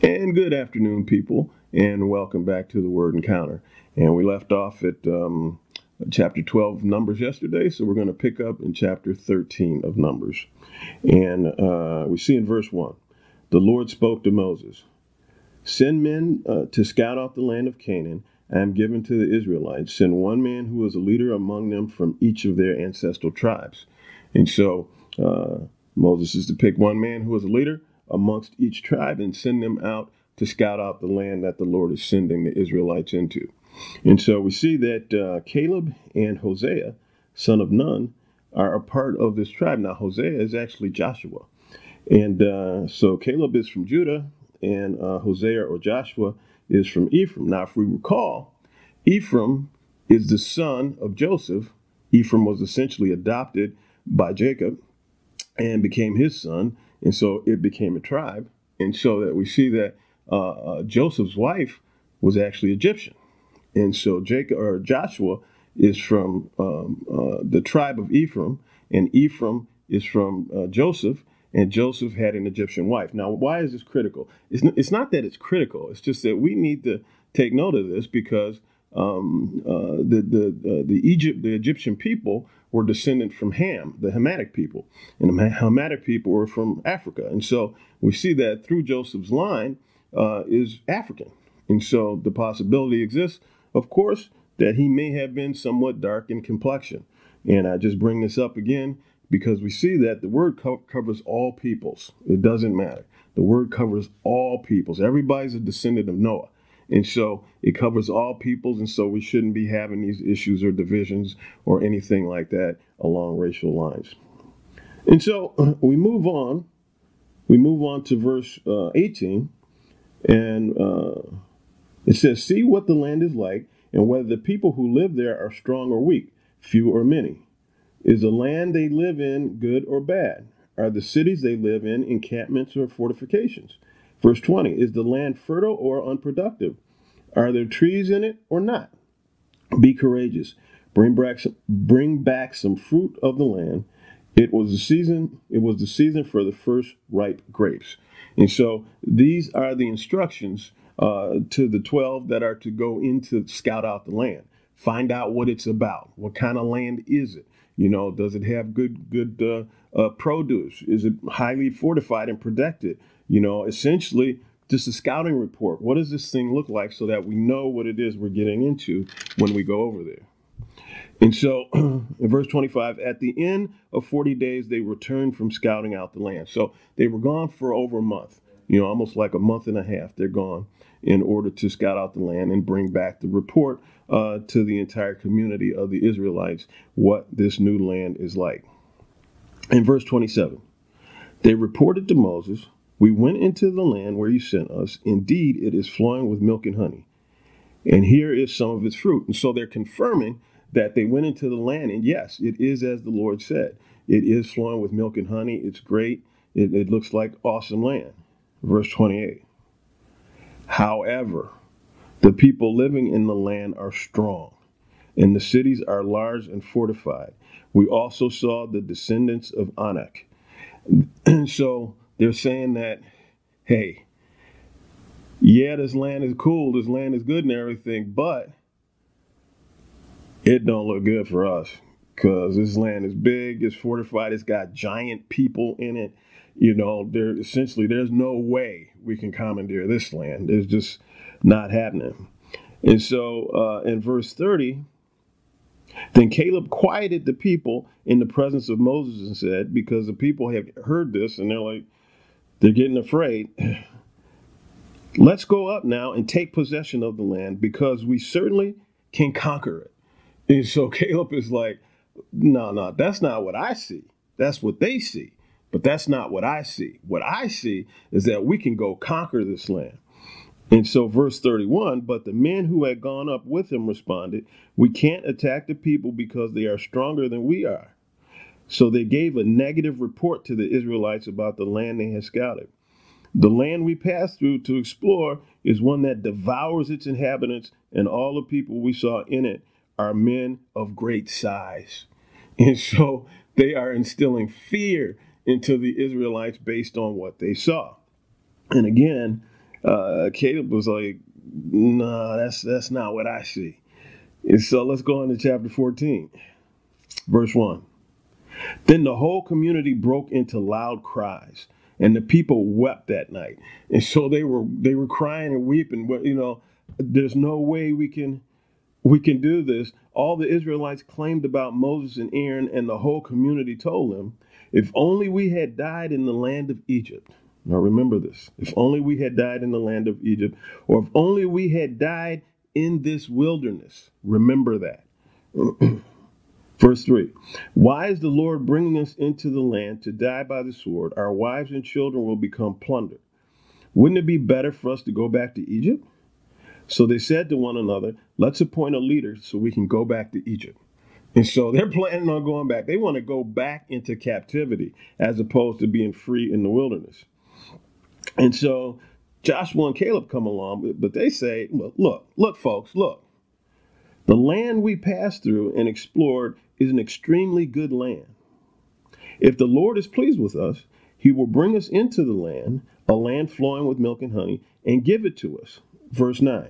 And good afternoon, people, and welcome back to the Word Encounter. And we left off at um, chapter 12 Numbers yesterday, so we're going to pick up in chapter 13 of Numbers. And uh, we see in verse 1 the Lord spoke to Moses Send men uh, to scout out the land of Canaan. I am given to the Israelites. Send one man who is a leader among them from each of their ancestral tribes. And so uh, Moses is to pick one man who is a leader amongst each tribe and send them out to scout out the land that the Lord is sending the Israelites into. And so we see that uh, Caleb and Hosea, son of Nun, are a part of this tribe. Now, Hosea is actually Joshua. And uh, so Caleb is from Judah, and uh, Hosea or Joshua is from Ephraim. Now, if we recall, Ephraim is the son of Joseph. Ephraim was essentially adopted by Jacob and became his son and so it became a tribe. And so that we see that uh, uh, Joseph's wife was actually Egyptian, and so Jacob or Joshua is from um, uh, the tribe of Ephraim, and Ephraim is from uh, Joseph, and Joseph had an Egyptian wife. Now, why is this critical? It's, n- it's not that it's critical. It's just that we need to take note of this because um, uh, the the uh, the Egypt the Egyptian people were descendant from Ham, the Hamitic people, and the Hamitic people were from Africa, and so we see that through Joseph's line uh, is African, and so the possibility exists, of course, that he may have been somewhat dark in complexion, and I just bring this up again because we see that the word co- covers all peoples. It doesn't matter. The word covers all peoples. Everybody's a descendant of Noah. And so it covers all peoples, and so we shouldn't be having these issues or divisions or anything like that along racial lines. And so we move on. We move on to verse uh, 18, and uh, it says, See what the land is like, and whether the people who live there are strong or weak, few or many. Is the land they live in good or bad? Are the cities they live in encampments or fortifications? Verse 20 Is the land fertile or unproductive? Are there trees in it or not? Be courageous. Bring back some, bring back some fruit of the land. It was the season. It was the season for the first ripe grapes. And so these are the instructions uh, to the twelve that are to go into scout out the land, find out what it's about. What kind of land is it? You know, does it have good good uh, uh, produce? Is it highly fortified and protected? You know, essentially, just a scouting report. What does this thing look like so that we know what it is we're getting into when we go over there? And so in verse 25, at the end of 40 days, they returned from scouting out the land. So they were gone for over a month, you know, almost like a month and a half. They're gone in order to scout out the land and bring back the report uh, to the entire community of the Israelites what this new land is like. In verse 27, they reported to Moses we went into the land where you sent us. Indeed, it is flowing with milk and honey. And here is some of its fruit. And so they're confirming that they went into the land. And yes, it is as the Lord said. It is flowing with milk and honey. It's great. It, it looks like awesome land. Verse 28. However, the people living in the land are strong, and the cities are large and fortified. We also saw the descendants of Anak. And so they're saying that, hey, yeah, this land is cool, this land is good and everything, but it don't look good for us because this land is big, it's fortified, it's got giant people in it. You know, there essentially there's no way we can commandeer this land. It's just not happening. And so uh, in verse 30, then Caleb quieted the people in the presence of Moses and said, because the people have heard this and they're like, they're getting afraid. Let's go up now and take possession of the land because we certainly can conquer it. And so Caleb is like, no, no, that's not what I see. That's what they see. But that's not what I see. What I see is that we can go conquer this land. And so, verse 31 But the men who had gone up with him responded, We can't attack the people because they are stronger than we are. So they gave a negative report to the Israelites about the land they had scouted. The land we passed through to explore is one that devours its inhabitants, and all the people we saw in it are men of great size. And so they are instilling fear into the Israelites based on what they saw. And again, uh, Caleb was like, "Nah, that's that's not what I see." And so let's go on to chapter 14, verse 1. Then the whole community broke into loud cries, and the people wept that night. And so they were they were crying and weeping. But You know, there's no way we can we can do this. All the Israelites claimed about Moses and Aaron, and the whole community told them, if only we had died in the land of Egypt. Now remember this. If only we had died in the land of Egypt, or if only we had died in this wilderness. Remember that. Verse 3 Why is the Lord bringing us into the land to die by the sword? Our wives and children will become plunder. Wouldn't it be better for us to go back to Egypt? So they said to one another, Let's appoint a leader so we can go back to Egypt. And so they're planning on going back. They want to go back into captivity as opposed to being free in the wilderness. And so Joshua and Caleb come along, but they say, well, look, look, folks, look. The land we passed through and explored is an extremely good land. If the Lord is pleased with us, he will bring us into the land, a land flowing with milk and honey, and give it to us. Verse 9.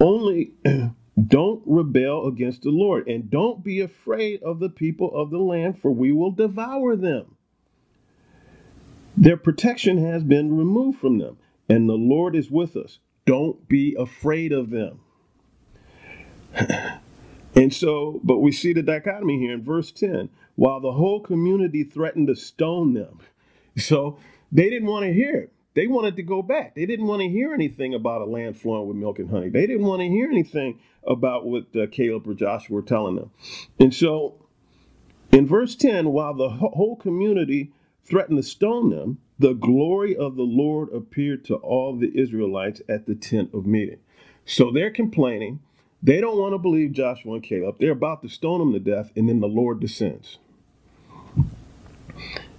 Only don't rebel against the Lord, and don't be afraid of the people of the land, for we will devour them. Their protection has been removed from them and the Lord is with us. Don't be afraid of them. and so, but we see the dichotomy here in verse 10 while the whole community threatened to stone them. So they didn't want to hear it. They wanted to go back. They didn't want to hear anything about a land flowing with milk and honey. They didn't want to hear anything about what uh, Caleb or Joshua were telling them. And so in verse 10, while the whole community threatened to stone them, the glory of the Lord appeared to all the Israelites at the tent of meeting. So they're complaining. They don't want to believe Joshua and Caleb. They're about to stone them to death, and then the Lord descends.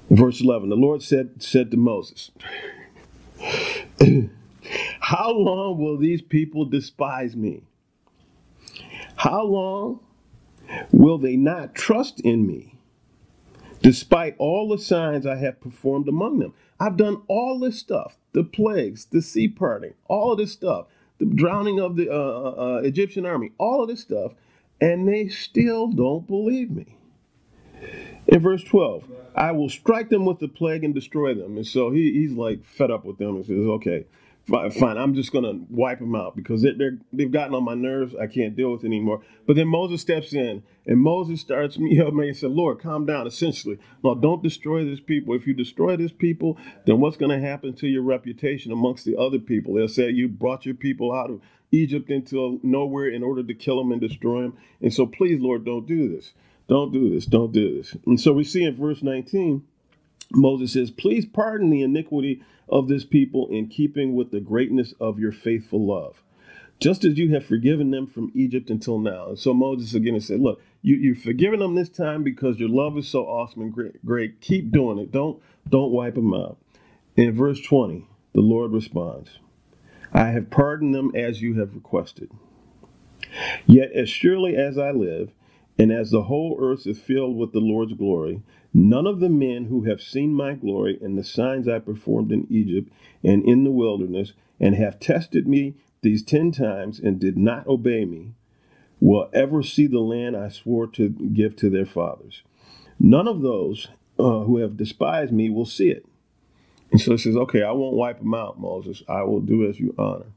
Verse 11 The Lord said, said to Moses, How long will these people despise me? How long will they not trust in me? Despite all the signs I have performed among them. I've done all this stuff the plagues, the sea parting, all of this stuff, the drowning of the uh, uh, uh, Egyptian army, all of this stuff, and they still don't believe me. In verse 12, I will strike them with the plague and destroy them. And so he, he's like fed up with them and says, okay, fine, I'm just to wipe them out because they're, they've gotten on my nerves. I can't deal with it anymore. But then Moses steps in and Moses starts me up and said, Lord, calm down. Essentially, no, don't destroy this people. If you destroy this people, then what's going to happen to your reputation amongst the other people? They'll say you brought your people out of Egypt into nowhere in order to kill them and destroy them. And so please, Lord, don't do this. Don't do this. Don't do this. And so we see in verse 19, Moses says, Please pardon the iniquity of this people in keeping with the greatness of your faithful love, just as you have forgiven them from Egypt until now. And so Moses again said, Look, you, you've forgiven them this time because your love is so awesome and great. great. Keep doing it. Don't don't wipe them out. In verse 20, the Lord responds, I have pardoned them as you have requested. Yet as surely as I live, and as the whole earth is filled with the Lord's glory, none of the men who have seen my glory and the signs I performed in Egypt and in the wilderness, and have tested me these ten times and did not obey me, will ever see the land I swore to give to their fathers. None of those uh, who have despised me will see it. And so he says, Okay, I won't wipe them out, Moses. I will do as you honor.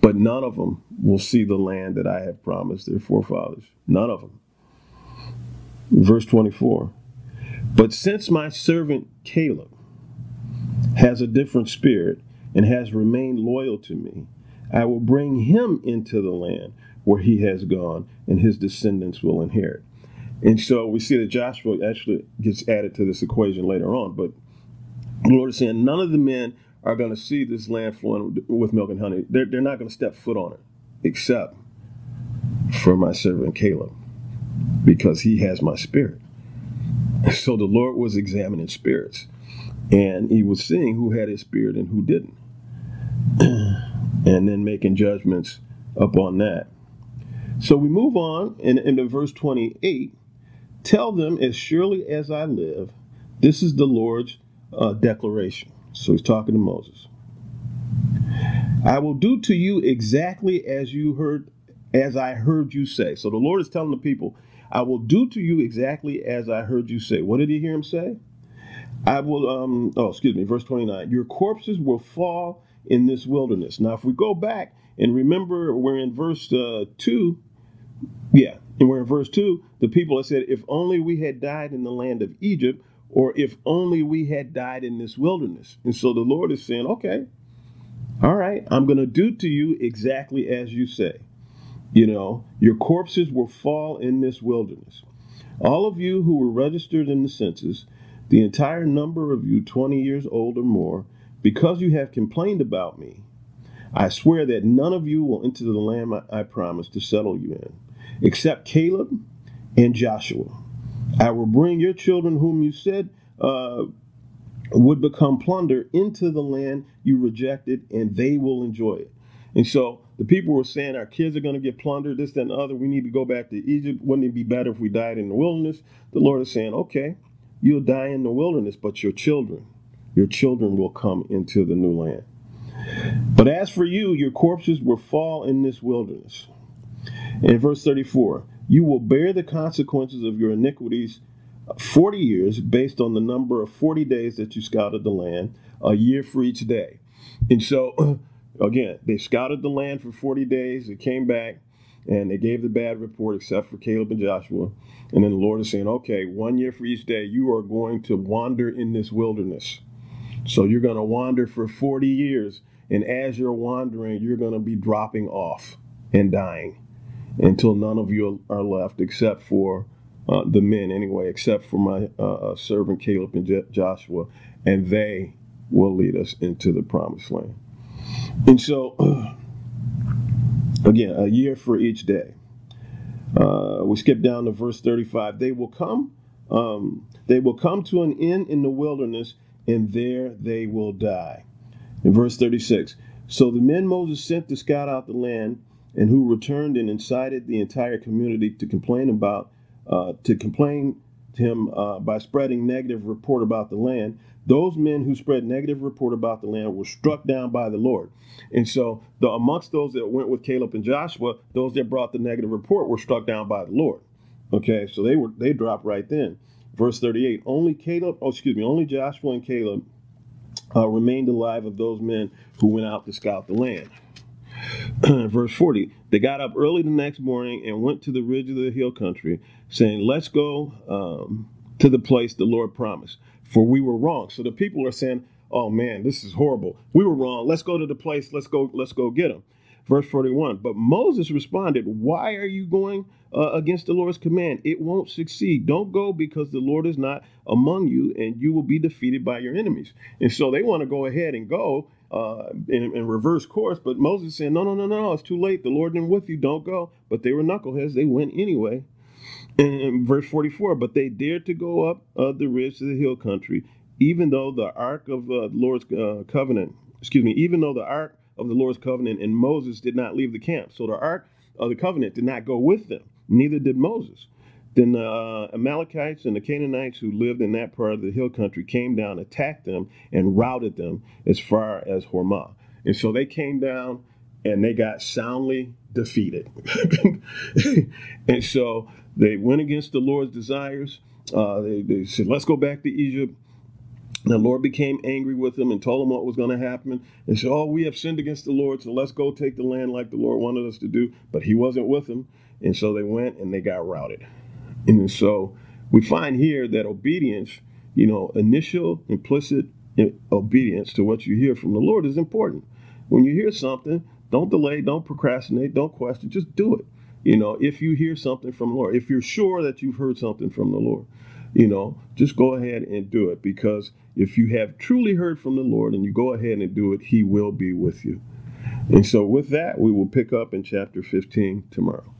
But none of them will see the land that I have promised their forefathers. None of them. Verse 24 But since my servant Caleb has a different spirit and has remained loyal to me, I will bring him into the land where he has gone, and his descendants will inherit. And so we see that Joshua actually gets added to this equation later on. But the Lord is saying none of the men are going to see this land flowing with milk and honey. They're, they're not going to step foot on it, except for my servant Caleb because he has my spirit. So the Lord was examining spirits and he was seeing who had his spirit and who didn't, and then making judgments upon that. So we move on in, into verse 28 tell them, as surely as I live, this is the Lord's uh, declaration. So he's talking to Moses. I will do to you exactly as you heard, as I heard you say. So the Lord is telling the people, I will do to you exactly as I heard you say. What did he hear him say? I will, um, oh, excuse me, verse 29. Your corpses will fall in this wilderness. Now, if we go back and remember, we're in verse uh, 2. Yeah, and we're in verse 2. The people have said, If only we had died in the land of Egypt, or if only we had died in this wilderness. And so the Lord is saying, Okay, all right, I'm going to do to you exactly as you say. You know, your corpses will fall in this wilderness. All of you who were registered in the census, the entire number of you 20 years old or more, because you have complained about me, I swear that none of you will enter the land I promised to settle you in, except Caleb and Joshua. I will bring your children, whom you said uh, would become plunder, into the land you rejected, and they will enjoy it. And so the people were saying our kids are going to get plundered, this, that, and the other. We need to go back to Egypt. Wouldn't it be better if we died in the wilderness? The Lord is saying, okay, you'll die in the wilderness, but your children, your children will come into the new land. But as for you, your corpses will fall in this wilderness. In verse 34, you will bear the consequences of your iniquities 40 years based on the number of 40 days that you scouted the land, a year for each day. And so again, they scouted the land for 40 days. They came back and they gave the bad report, except for Caleb and Joshua. And then the Lord is saying, okay, one year for each day, you are going to wander in this wilderness. So you're going to wander for 40 years. And as you're wandering, you're going to be dropping off and dying until none of you are left except for uh, the men, anyway, except for my uh, uh servant Caleb and Joshua. And they will lead us into the promised land. And so, again, a year for each day. Uh, we skip down to verse 35. They will come, um, they will come to an inn in the wilderness, and there they will die. In verse 36, so the men Moses sent to scout out the land, and who returned and incited the entire community to complain about, uh, to complain him uh, by spreading negative report about the land, those men who spread negative report about the land were struck down by the Lord. And so, the, amongst those that went with Caleb and Joshua, those that brought the negative report were struck down by the Lord. Okay, so they were they dropped right then. Verse 38, only Caleb, oh excuse me, only Joshua and Caleb uh, remained alive of those men who went out to scout the land. Verse 40, they got up early the next morning and went to the ridge of the hill country, saying, Let's go um, to the place the Lord promised for we were wrong. So the people are saying, "Oh man, this is horrible. We were wrong. Let's go to the place. Let's go. Let's go get them." Verse 41. But Moses responded, Why are you going uh, against the Lord's command? It won't succeed. Don't go because the Lord is not among you and you will be defeated by your enemies. And so they want to go ahead and go uh, in, in, reverse course. But Moses said, No, no, no, no, it's too late. The Lord isn't with you. Don't go. But they were knuckleheads. They went anyway in verse 44 but they dared to go up uh, the ridge to the hill country even though the ark of uh, the lord's uh, covenant excuse me even though the ark of the lord's covenant and moses did not leave the camp. So the ark of the covenant did not go with them. Neither did moses. Then the uh, amalekites and the canaanites who lived in that part of the hill country came down attacked them and routed them as far as hormah. And so they came down and they got soundly defeated. And so they went against the Lord's desires. Uh, they, they said, let's go back to Egypt. The Lord became angry with them and told them what was going to happen. And said, Oh, we have sinned against the Lord, so let's go take the land like the Lord wanted us to do. But he wasn't with them. And so they went and they got routed. And so we find here that obedience, you know, initial implicit obedience to what you hear from the Lord is important. When you hear something, don't delay, don't procrastinate, don't question, just do it. You know, if you hear something from the Lord, if you're sure that you've heard something from the Lord, you know, just go ahead and do it because if you have truly heard from the Lord and you go ahead and do it, He will be with you. And so, with that, we will pick up in chapter 15 tomorrow.